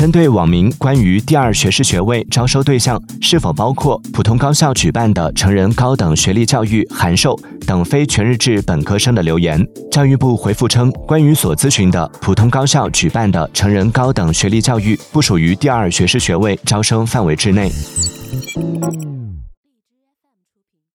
针对网民关于第二学士学位招收对象是否包括普通高校举办的成人高等学历教育函授等非全日制本科生的留言教育部回复称关于所咨询的普通高校举办的成人高等学历教育不属于第二学士学位招生范围之内。